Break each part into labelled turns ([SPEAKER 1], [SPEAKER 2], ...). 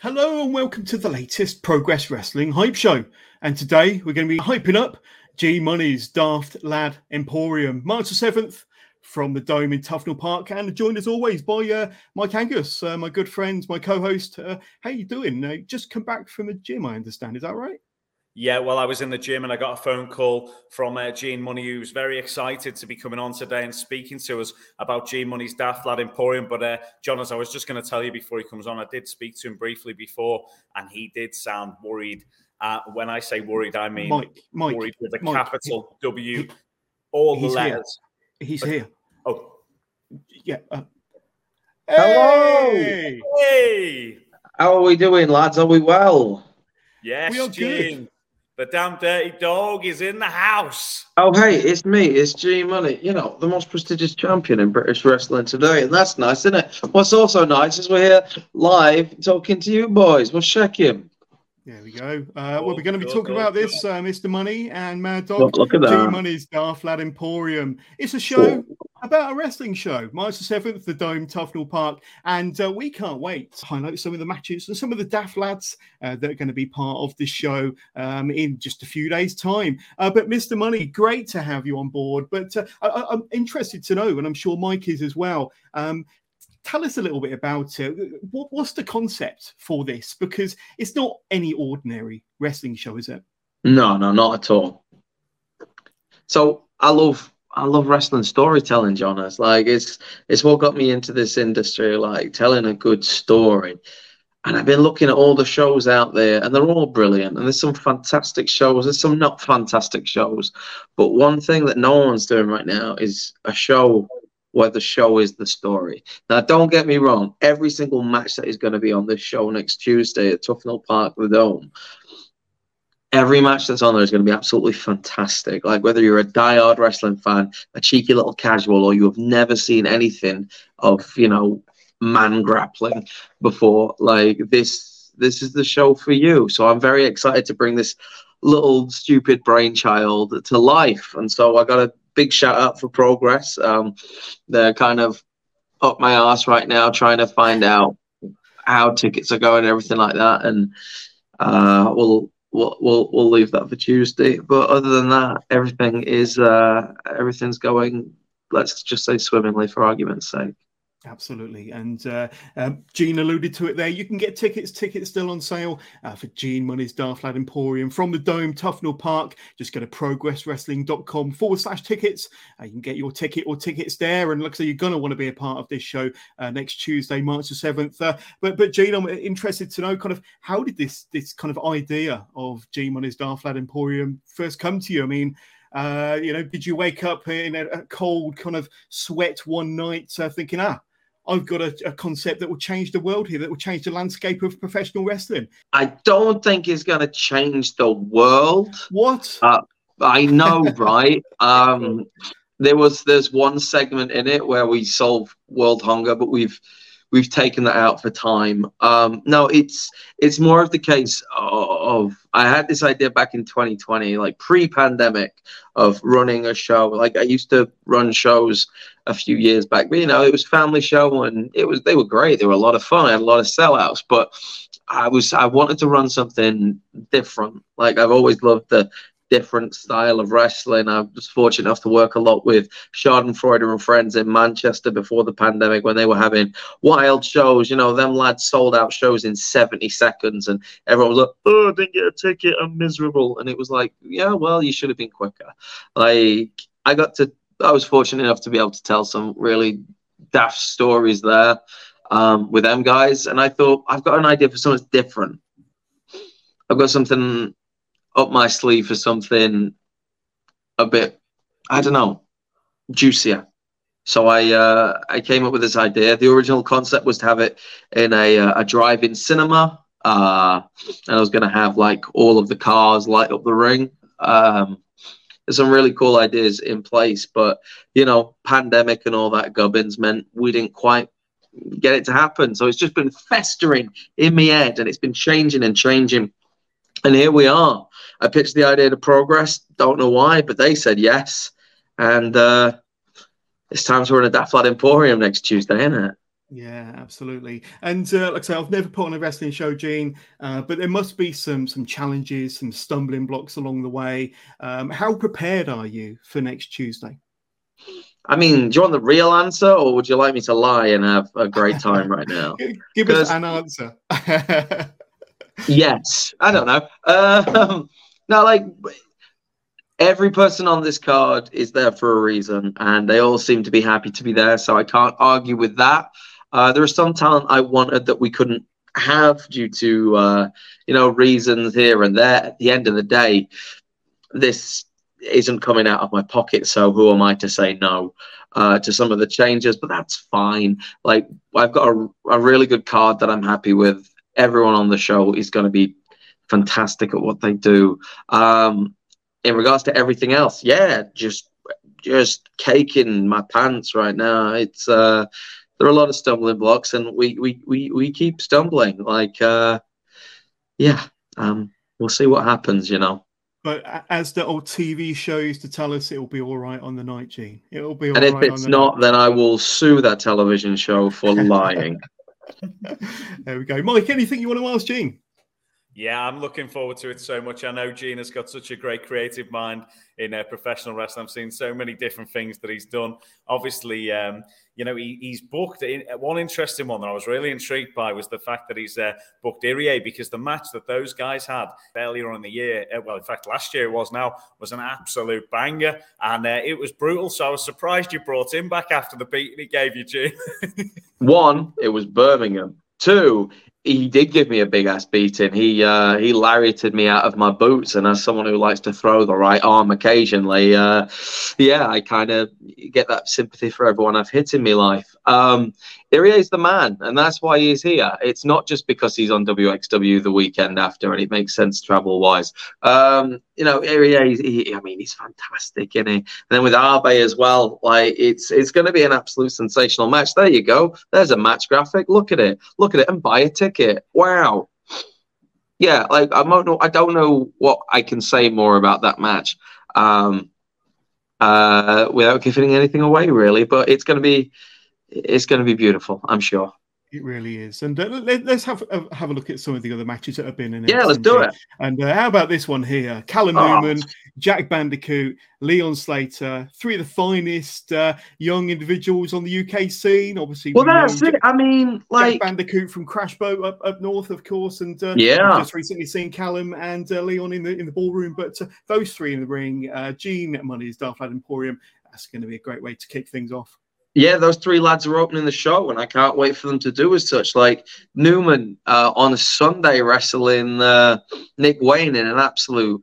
[SPEAKER 1] Hello and welcome to the latest Progress Wrestling Hype Show. And today we're going to be hyping up G Munny's Daft Lad Emporium, March the 7th from the Dome in Tufnell Park. And joined as always by uh, Mike Angus, uh, my good friend, my co-host. Uh, how you doing? Just come back from the gym, I understand. Is that right?
[SPEAKER 2] Yeah, well, I was in the gym and I got a phone call from uh, Gene Munny, who's very excited to be coming on today and speaking to us about Gene Munny's Daft Lad Emporium. But, uh, John, as I was just going to tell you before he comes on, I did speak to him briefly before, and he did sound worried. Uh, when I say worried, I mean
[SPEAKER 1] Mike, Mike,
[SPEAKER 2] worried with a
[SPEAKER 1] Mike,
[SPEAKER 2] capital he, W, all the letters.
[SPEAKER 1] Here. He's but, here.
[SPEAKER 2] Oh,
[SPEAKER 1] yeah. Uh,
[SPEAKER 3] Hello.
[SPEAKER 2] Hey. hey.
[SPEAKER 3] How are we doing, lads? Are we well?
[SPEAKER 2] Yes,
[SPEAKER 1] we are
[SPEAKER 2] Gene.
[SPEAKER 1] Good.
[SPEAKER 2] The damn dirty dog is in the house.
[SPEAKER 3] Oh, hey, it's me. It's G Munny. You know, the most prestigious champion in British wrestling today. And that's nice, isn't it? What's also nice is we're here live talking to you boys. We'll check him.
[SPEAKER 1] There we go. Uh, well, we're going to be talking about this, uh, Mr. Munny and Mad Dog.
[SPEAKER 3] Look, look at that.
[SPEAKER 1] G Munny's Daft Lad Emporium. It's a show about a wrestling show, March the 7th, the Dome, Tufnell Park. And uh, we can't wait to highlight some of the matches and some of the Daft Lads uh, that are going to be part of this show um, in just a few days' time. Uh, but Mr. Munny, great to have you on board. But uh, I- am interested to know, and I'm sure Mike is as well. Um, tell us a little bit about it. What, what's the concept for this? Because it's not any ordinary wrestling show, is it?
[SPEAKER 3] No, no, not at all. So I love I love wrestling storytelling, John. It's like it's it's what got me into this industry, like telling a good story. And I've been looking at all the shows out there, and they're all brilliant. And there's some fantastic shows, there's some not fantastic shows. But one thing that no one's doing right now is a show where the show is the story. Now, don't get me wrong, every single match that is going to be on this show next Tuesday at Tufnell Park, the Dome, every match that's on there is going to be absolutely fantastic. Like whether you're a die-hard wrestling fan, a cheeky little casual, or you have never seen anything of, you know, man grappling before, like this, this is the show for you. So I'm very excited to bring this little stupid brainchild to life. And so I got a big shout out for Progress. Um, they're kind of up my ass right now trying to find out how tickets are going and everything like that. And uh, we'll we'll we'll we'll leave that for Tuesday. But other than that, everything is uh, everything's going. Let's just say swimmingly for argument's sake.
[SPEAKER 1] Absolutely. And uh, um, Gene alluded to it there. You can get tickets. Tickets still on sale uh, for Gene Munny's Daft Lad Emporium from the Dome, Tufnell Park. Just go to progresswrestling.com forward slash tickets. Uh, you can get your ticket or tickets there. And like I say, you're going to want to be a part of this show uh, next Tuesday, March the 7th. Uh, but, but Gene, I'm interested to know kind of how did this, this kind of idea of Gene Munny's Daft Lad Emporium first come to you? I mean, uh, you know, did you wake up in a, a cold kind of sweat one night thinking, ah, I've got a, a, concept that will change the world here, that will change the landscape of professional wrestling.
[SPEAKER 3] I don't think it's going to change the world.
[SPEAKER 1] What?
[SPEAKER 3] Uh, I know, right? Um, there was there's one segment in it where we solve world hunger, but we've we've taken that out for time. Um, no, it's it's more of the case of I had this idea back in 2020, like pre-pandemic, of running a show. Like I used to run shows a few years back, but you know, it was family show and it was they were great. They were a lot of fun. I had a lot of sellouts, but I was I wanted to run something different. Like I've always loved the different style of wrestling. I was fortunate enough to work a lot with Schadenfreude and friends in Manchester before the pandemic when they were having wild shows. You know, them lads sold out shows in 70 seconds and everyone was like, oh, I didn't get a ticket. I'm miserable. And it was like, yeah, well, you should have been quicker. Like, I got to, I was fortunate enough to be able to tell some really daft stories there um, with them guys. And I thought, I've got an idea for something different. I've got something up my sleeve for something a bit, I don't know, juicier. So I uh, I came up with this idea. The original concept was to have it in a uh, a drive-in cinema, uh, and I was going to have like all of the cars light up the ring. Um, there's some really cool ideas in place, but you know, pandemic and all that gubbins meant we didn't quite get it to happen. So it's just been festering in my head, and it's been changing and changing. And here we are. I pitched the idea to Progress. Don't know why, but they said yes. And uh, it's time to run a Daft Lad Emporium next Tuesday, isn't it?
[SPEAKER 1] Yeah, absolutely. And uh, like I say, I've never put on a wrestling show, Gene, uh, but there must be some some challenges, some stumbling blocks along the way. Um, how prepared are you for next Tuesday?
[SPEAKER 3] I mean, do you want the real answer, or would you like me to lie and have a great time right now?
[SPEAKER 1] Give us an answer.
[SPEAKER 3] yes, I don't know. Uh, no, like every person on this card is there for a reason, and they all seem to be happy to be there. So I can't argue with that. Uh, there is some talent I wanted that we couldn't have due to uh, you know reasons here and there. At the end of the day, this isn't coming out of my pocket, so who am I to say no uh, to some of the changes? But that's fine. Like I've got a, a really good card that I'm happy with. Everyone on the show is going to be fantastic at what they do. Um, in regards to everything else, yeah, just just caking my pants right now. It's uh, there are a lot of stumbling blocks, and we we we we keep stumbling. Like, uh, yeah, um, we'll see what happens. You know.
[SPEAKER 1] But as the old TV show used to tell us, it will be all right on the night, Gene. It will be.
[SPEAKER 3] and if it's not, night. then I will sue that television show for lying.
[SPEAKER 1] there we go, Mike. Anything you want to ask Gene?
[SPEAKER 2] Yeah, I'm looking forward to it so much. I know Gina's got such a great creative mind in uh, professional wrestling. I've seen so many different things that he's done. Obviously, um, you know, he, he's booked. In, one interesting one that I was really intrigued by was the fact that he's uh, booked Irie because the match that those guys had earlier on in the year, uh, well, in fact, last year it was now, was an absolute banger. And uh, it was brutal. So I was surprised you brought him back after the beating he gave you, Gene.
[SPEAKER 3] one, it was Birmingham. Two, he did give me a big ass beating. He uh, he lariated me out of my boots, and as someone who likes to throw the right arm occasionally, uh, yeah, I kind of get that sympathy for everyone I've hit in my life. Um, Irie is the man, and that's why he's here. It's not just because he's on WXW the weekend after, and it makes sense travel wise. Um, you know, Irie, he, I mean, he's fantastic, isn't he? And then with Arbe as well, like it's it's going to be an absolute sensational match. There you go. There's a match graphic. Look at it. Look at it, and buy a ticket. Wow. Yeah, like I don't know. I don't know what I can say more about that match. Um, uh, without giving anything away, really. But it's going to be it's going to be beautiful, I'm sure.
[SPEAKER 1] It really is, and uh, let, us have uh, have a look at some of the other matches that have been in.
[SPEAKER 3] Yeah, let's do it.
[SPEAKER 1] And uh, how about this one here? Callum oh. Newman, Jack Bandicoot, Leon Slater, three of the finest uh, young individuals on the UK scene. Obviously,
[SPEAKER 3] well, we that's it. I mean, like
[SPEAKER 1] Jack Bandicoot from Crash Boat up, up north, of course, and
[SPEAKER 3] uh, yeah,
[SPEAKER 1] just recently seen Callum and uh, Leon in the in the ballroom. But those three in the ring, Gene Munny's Daft Lad Emporium. That's going to be a great way to kick things off
[SPEAKER 3] yeah, those three lads are opening the show, and I can't wait for them to do as such. Like Newman uh, on a Sunday wrestling uh, Nick Wayne in an absolute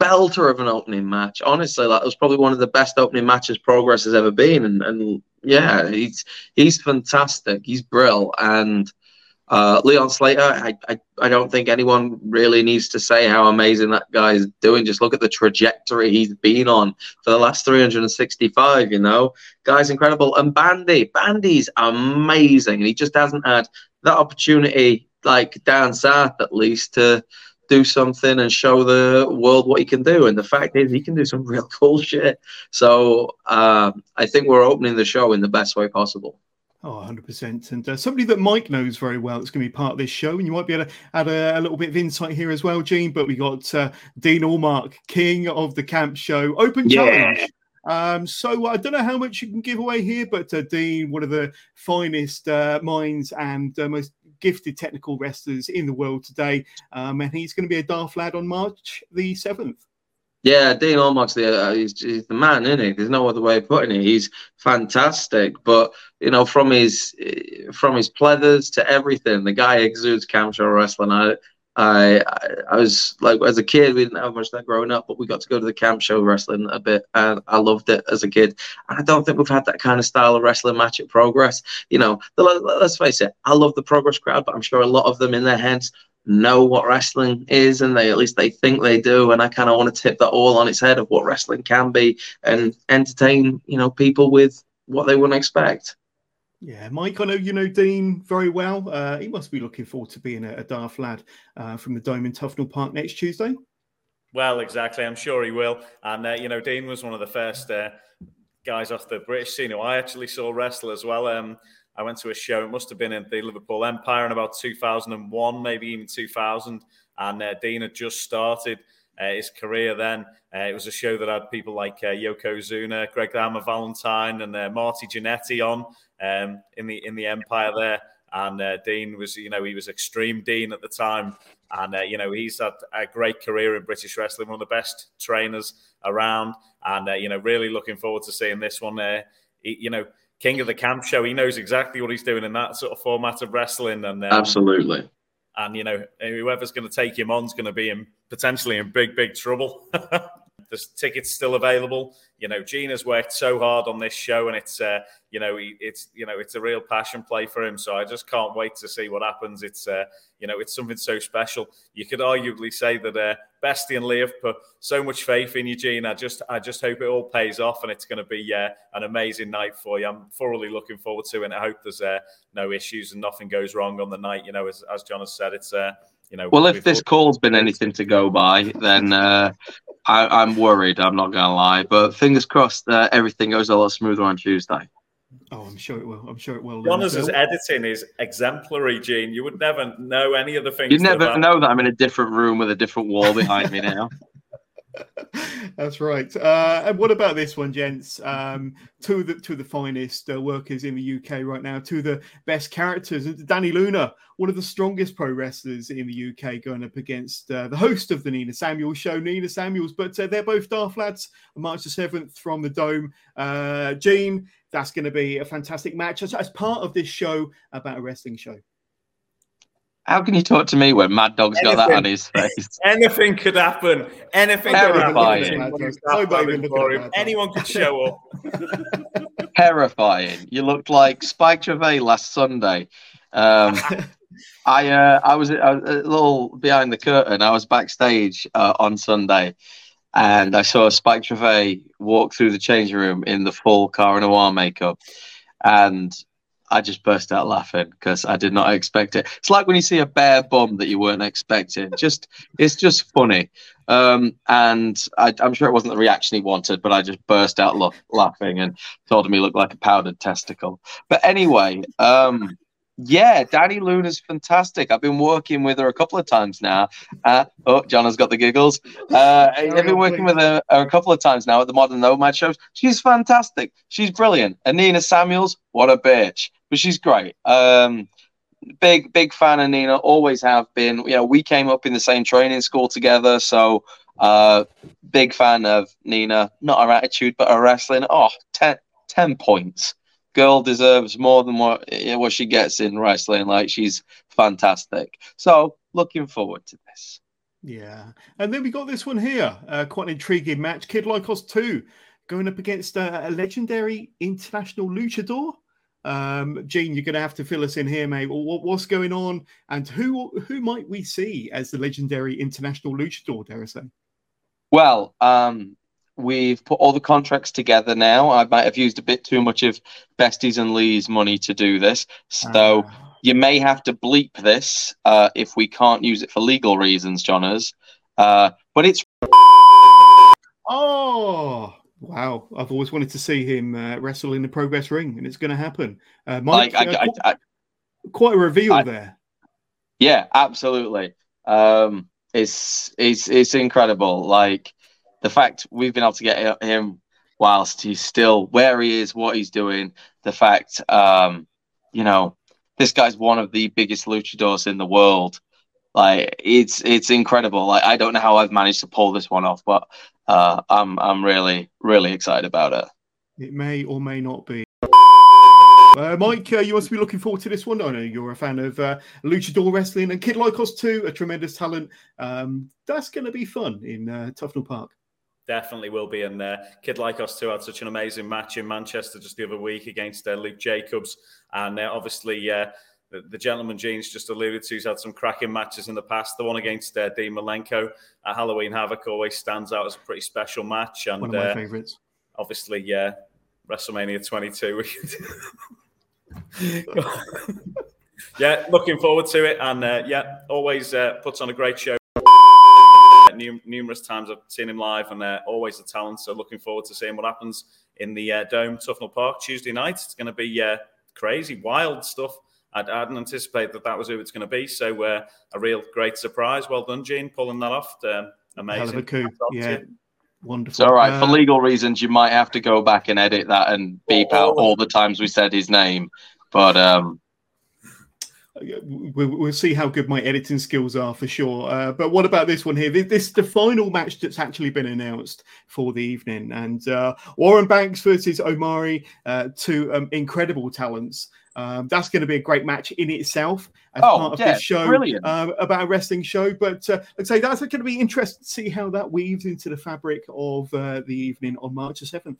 [SPEAKER 3] belter of an opening match. Honestly, that was probably one of the best opening matches Progress has ever been, and, and yeah, he's he's fantastic. He's brill, and uh, Leon Slater, I, I, I don't think anyone really needs to say how amazing that guy is doing. Just look at the trajectory he's been on for the last 365, you know. Guy's incredible. And Bandy, Bandy's amazing. And he just hasn't had that opportunity, like down south at least, to do something and show the world what he can do. And the fact is, he can do some real cool shit. So uh, I think we're opening the show in the best way possible.
[SPEAKER 1] Oh, 100%. And uh, somebody that Mike knows very well that's going to be part of this show. And you might be able to add a, a little bit of insight here as well, Gene. But we got uh, Dean Allmark, king of the camp show, open challenge. Um, so I don't know how much you can give away here, but uh, Dean, one of the finest uh, minds and uh, most gifted technical wrestlers in the world today. Um, and he's going to be a Daft Lad on March the 7th.
[SPEAKER 3] Yeah, Dean Allmark's the uh, he's, he's, the man, isn't he? There's no other way of putting it. He's fantastic, but you know, from his from his pleathers to everything, the guy exudes camp show wrestling. I, I I was like as a kid, we didn't have much that growing up, but we got to go to the camp show wrestling a bit, and I loved it as a kid. And I don't think we've had that kind of style of wrestling match at Progress. You know, the, let's face it, I love the Progress crowd, but I'm sure a lot of them in their heads know what wrestling is and they at least they think they do and i kind of want to tip that all on its head of what wrestling can be and entertain you know people with what they wouldn't expect
[SPEAKER 1] yeah, Mike, I know you know Dean very well. Uh, he must be looking forward to being a, a Daft lad uh, from the Dome in Tufnell Park next Tuesday.
[SPEAKER 2] Well, exactly. I'm sure he will. And, uh, you know, Dean was one of the first uh, guys off the British scene who I actually saw wrestle as well. Um, I went to a show. It must have been in the Liverpool Empire in about 2001, maybe even 2000. And uh, Dean had just started uh, his career then. Uh, it was a show that had people like uh, Yokozuna, Greg Hammer Valentine, and uh, Marty Jannetty on um, in the in the Empire there. And uh, Dean was, you know, he was extreme Dean at the time, and uh, you know he's had a great career in British wrestling, one of the best trainers around, and you know really looking forward to seeing this one. He, you know, king of the camp show. He knows exactly what he's doing in that sort of format of wrestling, and um,
[SPEAKER 3] absolutely.
[SPEAKER 2] And you know, whoever's going to take him on is going to be in potentially in big, big trouble. There's tickets still available. You know, Gina's worked so hard on this show, and it's uh, you know it's you know it's a real passion play for him. So I just can't wait to see what happens. It's uh, you know it's something so special. You could arguably say that uh, Bestie and Lee have put so much faith in Eugene. I just I just hope it all pays off, and it's going to be uh, an amazing night for you. I'm thoroughly looking forward to it. And I hope there's uh, no issues and nothing goes wrong on the night. You know, as, as John has said, it's uh, you know.
[SPEAKER 3] Well, if this call's been anything to go by, then uh, I, am worried. I'm not going to lie, but fingers crossed that everything goes a lot smoother on Tuesday.
[SPEAKER 1] Oh, I'm sure it will. I'm sure it will.
[SPEAKER 2] Jonas' editing is exemplary, Gene. You would never know any of the things.
[SPEAKER 3] You never know that I'm in a different room with a different wall behind me now.
[SPEAKER 1] That's right. Uh, and what about this one, gents? Um, two of the the finest uh, workers in the UK right now, two of the best characters. Dani Luna, one of the strongest pro wrestlers in the UK, going up against uh, the host of the Nina Samuels show, Nina Samuels. But uh, they're both Daft lads. March the seventh from the Dome. Uh, Gene, that's going to be a fantastic match as, as part of this show about a wrestling show.
[SPEAKER 3] How can you talk to me when Mad Dog's Anything. got that on his face?
[SPEAKER 2] Anything could happen. Anything Terrifying. could happen. Anyone could show
[SPEAKER 3] up. Terrifying. You looked like Spike Trivet last Sunday. Um, I uh, I was a little behind the curtain. I was backstage uh, on Sunday, and I saw Spike Trivet walk through the changing room in the full Cara Noir makeup, and I just burst out laughing because I did not expect it. It's like when you see a bare bum that you weren't expecting. Just it's just funny, um, and I, am sure it wasn't the reaction he wanted, but I just burst out lo- laughing and told him he looked like a powdered testicle. But anyway, um, yeah, Dani Luna's fantastic. I've been working with her a couple of times now. Uh, oh, John has got the giggles. Uh, I've been working with her a couple of times now at the Modern Nomad shows. She's fantastic. She's brilliant. And Nina Samuels, what a bitch. But she's great. Um, big, big fan of Nina. Always have been. You know, we came up in the same training school together. So, uh, big fan of Nina. Not her attitude, but her wrestling. Oh, 10, 10 points girl deserves more than what what she gets in wrestling. Like she's fantastic. So looking forward to this.
[SPEAKER 1] Yeah, and then we got this one here. Uh, quite an intriguing match. Kid Lykos two going up against uh, a legendary international luchador. Um, Gene, you're going to have to fill us in here, mate. What, what's going on, and who who might we see as the legendary international luchador? Dare I say?
[SPEAKER 3] Well, um, we've put all the contracts together now. I might have used a bit too much of Bestie's and Lee's money to do this. So uh. you may have to bleep this uh, if we can't use it for legal reasons, Johners. Uh, but it's.
[SPEAKER 1] Oh, wow. I've always wanted to see him uh, wrestle in the Progress Ring, and it's going to happen. Uh, Mike, like, I, uh, I, I, quite a reveal there.
[SPEAKER 3] Yeah, absolutely. Um, it's, it's, it's incredible. Like, the fact we've been able to get him whilst he's still where he is, what he's doing, the fact, um, you know, this guy's one of the biggest luchadors in the world. Like it's it's incredible. Like I don't know how I've managed to pull this one off, but uh, I'm I'm really really excited about it.
[SPEAKER 1] It may or may not be. Uh, Mike, uh, you must be looking forward to this one. I know you're a fan of uh, Luchador Wrestling and Kid Lykos too, a tremendous talent. Um, that's going to be fun in uh, Tufnell Park.
[SPEAKER 2] Definitely will be. And uh, Kid Lykos too had such an amazing match in Manchester just the other week against uh, Luke Jacobs. And uh, obviously, uh, the, the, gentleman Jeans just alluded to, he's had some cracking matches in the past. The one against uh, Dean Malenko at Halloween Havoc always stands out as a pretty special match. And
[SPEAKER 1] one of my uh, favourites.
[SPEAKER 2] Obviously, yeah, WrestleMania 22. yeah, looking forward to it. And uh, yeah, always puts on a great show numerous times. I've seen him live, and uh, always a talent. So looking forward to seeing what happens in the uh, Dome, Tufnell Park, Tuesday night. It's going to be uh, crazy, wild stuff. I, I hadn't anticipated that that was who it's going to be. So uh, a real great surprise. Well done, Gene, pulling that off. Um, amazing.
[SPEAKER 1] Hell of a coup. Yeah. Wonderful.
[SPEAKER 3] It's all right. Uh, For legal reasons, you might have to go back and edit that and beep oh, out all the times we said his name. But um,
[SPEAKER 1] We'll, we'll, see how good my editing skills are for sure. Uh, but what about this one here? This, this, is the final match that's actually been announced for the evening, and uh, Warren Banks versus Omari, uh, two um, incredible talents. Um, that's going to be a great match in itself as oh, part of yeah, this show um, about a wrestling show. But uh, I'd say that's going to be interesting to see how that weaves into the fabric of uh, the evening on March the seventh.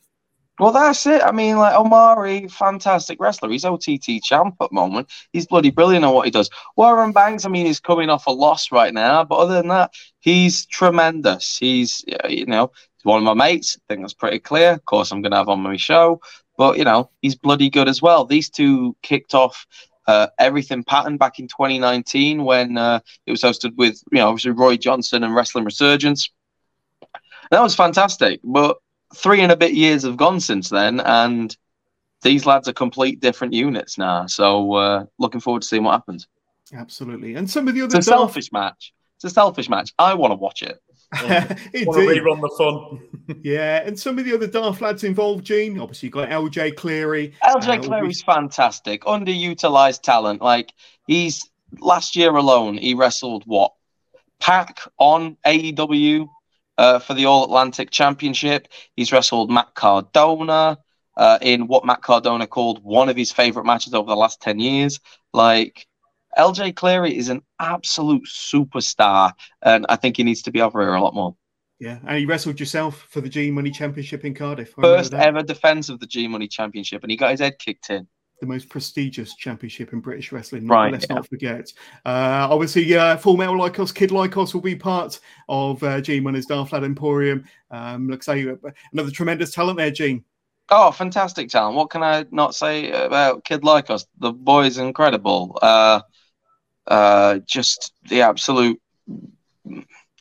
[SPEAKER 3] Well, that's it. I mean, like Omari, fantastic wrestler. He's OTT champ at the moment. He's bloody brilliant at what he does. Warren Banks, I mean, he's coming off a loss right now, but other than that, he's tremendous. He's, you know, one of my mates. I think that's pretty clear. Of course, I'm going to have on my show, but you know, he's bloody good as well. These two kicked off uh, everything pattern back in 2019 when uh, it was hosted with, you know, obviously Roy Johnson and Wrestling Resurgence. That was fantastic, but three and a bit years have gone since then, and these lads are complete different units now. So uh, looking forward to seeing what happens.
[SPEAKER 1] Absolutely, and some of the other
[SPEAKER 3] it's a selfish match. It's a selfish match. I want to watch it.
[SPEAKER 2] want to rerun the fun.
[SPEAKER 1] yeah, and some of the other Daft lads involved, Gene. Obviously, you've got LJ Cleary.
[SPEAKER 3] LJ uh, Cleary's we... fantastic, underutilized talent. Like he's last year alone, he wrestled what PAC on AEW uh, for the All Atlantic Championship. He's wrestled Matt Cardona uh, in what Matt Cardona called one of his favorite matches over the last 10 years. Like, LJ Cleary is an absolute superstar, and I think he needs to be over here a lot more.
[SPEAKER 1] Yeah, and he wrestled yourself for the G Munny Championship in Cardiff.
[SPEAKER 3] First ever defense of the G Munny Championship, and he got his head kicked in
[SPEAKER 1] the most prestigious championship in British wrestling. Right, let's yeah. not forget. Uh, obviously, uh, Full Metal Lykos, Kid Lykos will be part of uh, Gene Munny's Daft Lad Emporium. Um, looks like uh, another tremendous talent there, Gene.
[SPEAKER 3] Oh, fantastic talent! What can I not say about Kid Lykos? The boy's incredible. Uh, uh, just the absolute,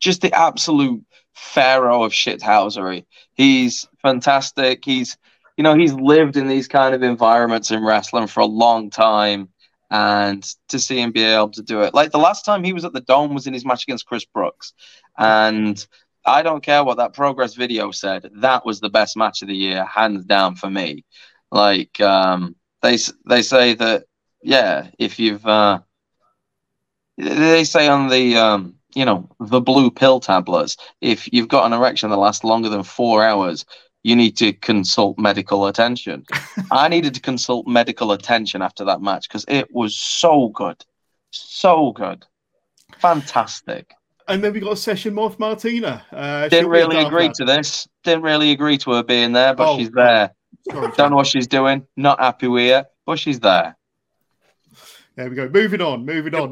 [SPEAKER 3] just the absolute pharaoh of shithousery. He's fantastic. He's you know, he's lived in these kind of environments in wrestling for a long time. And to see him be able to do it, like the last time he was at the Dome was in his match against Chris Brooks. And I don't care what that progress video said, that was the best match of the year, hands down for me. Like, um, they, they say that, yeah, if you've, uh, they say on the, um, you know, the blue pill tablets, if you've got an erection that lasts longer than four hours, you need to consult medical attention. I needed to consult medical attention after that match because it was so good. So good. Fantastic.
[SPEAKER 1] And then we got a session Moth Martina.
[SPEAKER 3] Uh, Didn't really agree to this. Didn't really agree to her being there, but oh, she's there. Sorry, Don't know what she's doing. Not happy with her, but she's there.
[SPEAKER 1] There we go. Moving on. Moving on.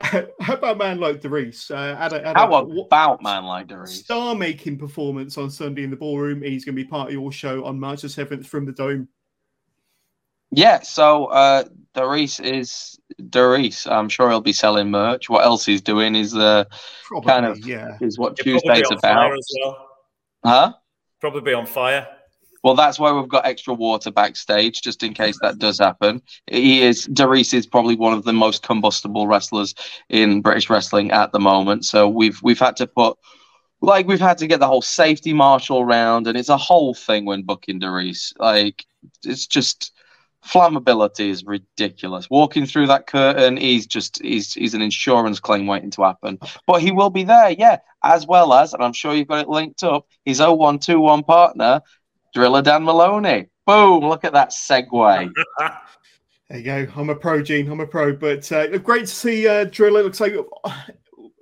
[SPEAKER 1] How about man like Darius? Uh, had
[SPEAKER 3] a, had How a, about man like Darius?
[SPEAKER 1] Star-making performance on Sunday in the ballroom. He's going to be part of your show on March the seventh from the Dome.
[SPEAKER 3] Yeah, so uh, Darius is Darius. I'm sure he'll be selling merch. What else he's doing is uh, Probably, kind of yeah. is what Tuesday's about. Well. Huh?
[SPEAKER 2] Probably be on fire.
[SPEAKER 3] Well, that's why we've got extra water backstage, just in case that does happen. He is Darius is probably one of the most combustible wrestlers in British wrestling at the moment. So we've we've had to put like we've had to get the whole safety marshal round, and it's a whole thing when booking Darius. Like it's just flammability is ridiculous. Walking through that curtain, he's just he's he's an insurance claim waiting to happen. But he will be there, yeah, as well as, and I'm sure you've got it linked up, his 0121 partner, Driller Dan Moloney. Boom! Look at that segue.
[SPEAKER 1] there you go. I'm a pro, Gene. I'm a pro. But uh, great to see uh, Driller. Looks like uh,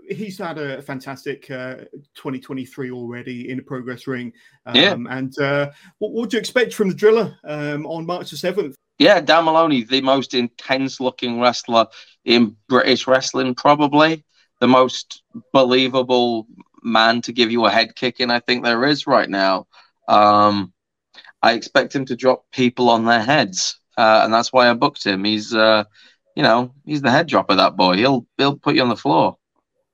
[SPEAKER 1] he's had a fantastic uh, 2023 already in the Progress Ring. Um, yeah. And uh, what, do you expect from the Driller um, on March the 7th?
[SPEAKER 3] Yeah, Dan Moloney, the most intense looking wrestler in British wrestling, probably the most believable man to give you a head kicking I think there is right now. Um, I expect him to drop people on their heads, uh, and that's why I booked him. He's, uh, you know, he's the head dropper. That boy. He'll he'll put you on the floor.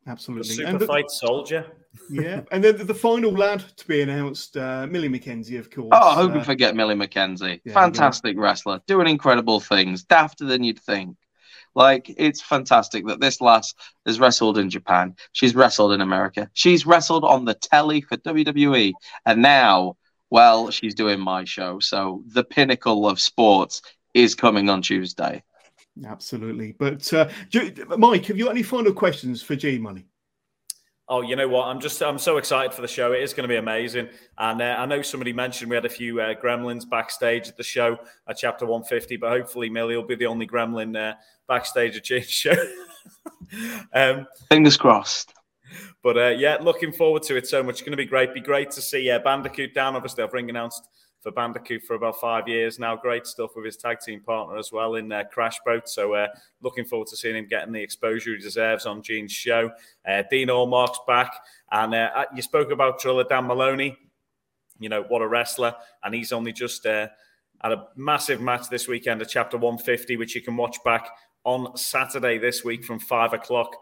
[SPEAKER 1] Absolutely.
[SPEAKER 2] The super the, fight soldier.
[SPEAKER 1] yeah. And then the, the, final lad to be announced, uh, Millie McKenzie, of course.
[SPEAKER 3] Oh, who can uh, forget Millie McKenzie? Yeah, Fantastic yeah. wrestler, doing incredible things, dafter than you'd think. Like, it's fantastic that this lass has wrestled in Japan. She's wrestled in America. She's wrestled on the telly for WWE. And now, well, she's doing my show. So the pinnacle of sports is coming on Tuesday.
[SPEAKER 1] Absolutely. But uh, Mike, have you got any final questions for G Munny?
[SPEAKER 2] Oh, you know what? I'm just I'm so excited for the show. It is going to be amazing. And uh, I know somebody mentioned we had a few uh, gremlins backstage at the show at Chapter 150, but hopefully Millie will be the only gremlin uh, backstage at James' show.
[SPEAKER 3] um, Fingers crossed.
[SPEAKER 2] But uh, yeah, looking forward to it so much. It's going to be great. Be great to see uh, Bandicoot down. Obviously, I've ring announced for Bandicoot for about five years now. Great stuff with his tag team partner as well in uh, Crash Boat. So uh, looking forward to seeing him getting the exposure he deserves on Gene's show. Uh, Dean Allmark's back. And uh, uh, you spoke about Driller Dan Moloney. You know, what a wrestler. And he's only just uh, had a massive match this weekend at Chapter 150, which you can watch back on Saturday this week from five o'clock.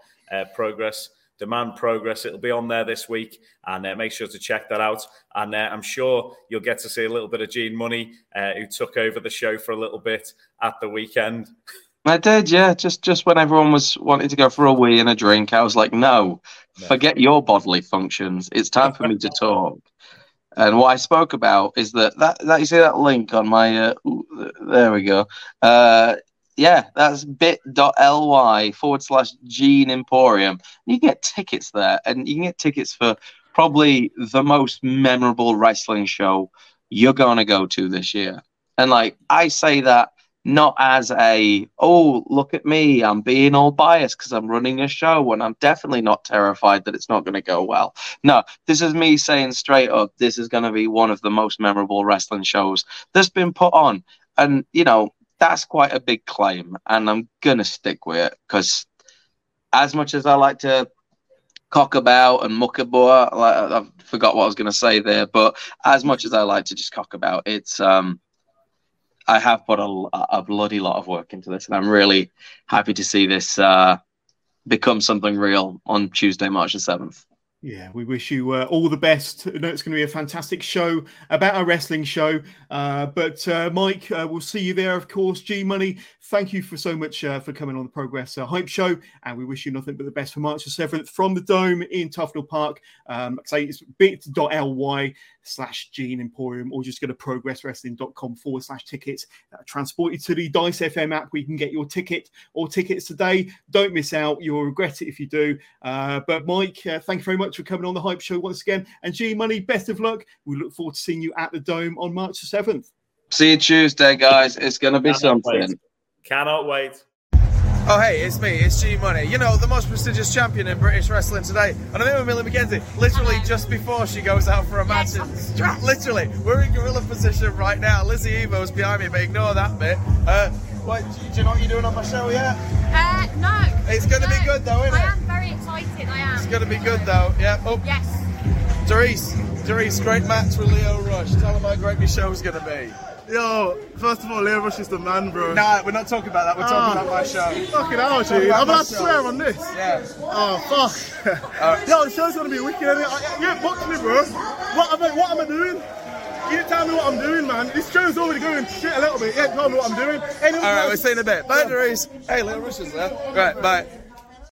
[SPEAKER 2] progress demand progress. It'll be on there this week, and uh, make sure to check that out. And uh, I'm sure you'll get to see a little bit of Gene Munny, uh, who took over the show for a little bit at the weekend.
[SPEAKER 3] I did, yeah. Just just when everyone was wanting to go for a wee and a drink, I was like, no, no. forget your bodily functions. It's time for me to talk. And what I spoke about is that that, that you see that link on my uh, there we go. Uh, yeah, that's bit.ly forward slash Gene Emporium. You get tickets there, and you can get tickets for probably the most memorable wrestling show you're going to go to this year. And like, I say that not as a, oh, look at me, I'm being all biased because I'm running a show and I'm definitely not terrified that it's not going to go well. No, this is me saying straight up, this is going to be one of the most memorable wrestling shows that's been put on. And, you know, that's quite a big claim, and I'm gonna stick with it because as much as I like to cock about and muck about, like, I forgot what I was gonna say there, but as much as I like to just cock about, it's um, I have put a, a bloody lot of work into this, and I'm really happy to see this uh, become something real on Tuesday, March the seventh.
[SPEAKER 1] Yeah, we wish you uh, all the best. Know it's going to be a fantastic show about a wrestling show. Uh, but uh, Mike, uh, we'll see you there, of course. G Munny, thank you for so much uh, for coming on the Progress uh, Hype Show. And we wish you nothing but the best for March the 7th from the Dome in Tufnell Park. Um, say it's bit.ly slash Gene Emporium or just go to progresswrestling.com forward slash tickets. transport you to the Dice FM app where you can get your ticket or tickets today. Don't miss out. You'll regret it if you do. But Mike, thank you very much for coming on the Hype Show once again. And G Munny, best of luck. We look forward to seeing you at the Dome on March the 7th.
[SPEAKER 3] See you Tuesday, guys. It's going to be Cannot something.
[SPEAKER 2] Wait. Cannot wait.
[SPEAKER 4] Oh, hey, it's me, it's G Munny. You know, the most prestigious champion in British wrestling today. And I'm here with Millie McKenzie, literally just before she goes out for a match. Yes, literally, we're in gorilla position right now. Lizzie Evo's behind me, but ignore that bit. Uh, what, do you know what you're doing on my show yet?
[SPEAKER 5] Uh, no.
[SPEAKER 4] It's going to
[SPEAKER 5] no.
[SPEAKER 4] be good though, isn't
[SPEAKER 5] I
[SPEAKER 4] it?
[SPEAKER 5] I am very excited, I am.
[SPEAKER 4] It's going to be good though, yeah. Oh.
[SPEAKER 5] Yes.
[SPEAKER 4] Doris, Doris, great match with Leo Rush. Tell him how great my show's going to be.
[SPEAKER 6] Yo, first of all, Leo Rush is the man, bro.
[SPEAKER 4] Nah, we're not talking about that. We're talking ah. about my show.
[SPEAKER 6] Fucking hell, G. I'm about to swear on this.
[SPEAKER 4] Yeah.
[SPEAKER 6] Oh, fuck. Uh, Yo, the show's gonna be wicked, innit? Yeah, box me, bro. What am I, what am I doing? You tell me what I'm doing, man. This show's already going shit a little bit. Yeah, tell me what I'm doing.
[SPEAKER 4] Anyway, All right, we're seeing a bit. Bye, yeah. Hey, Leo Rush is there. Right, bye.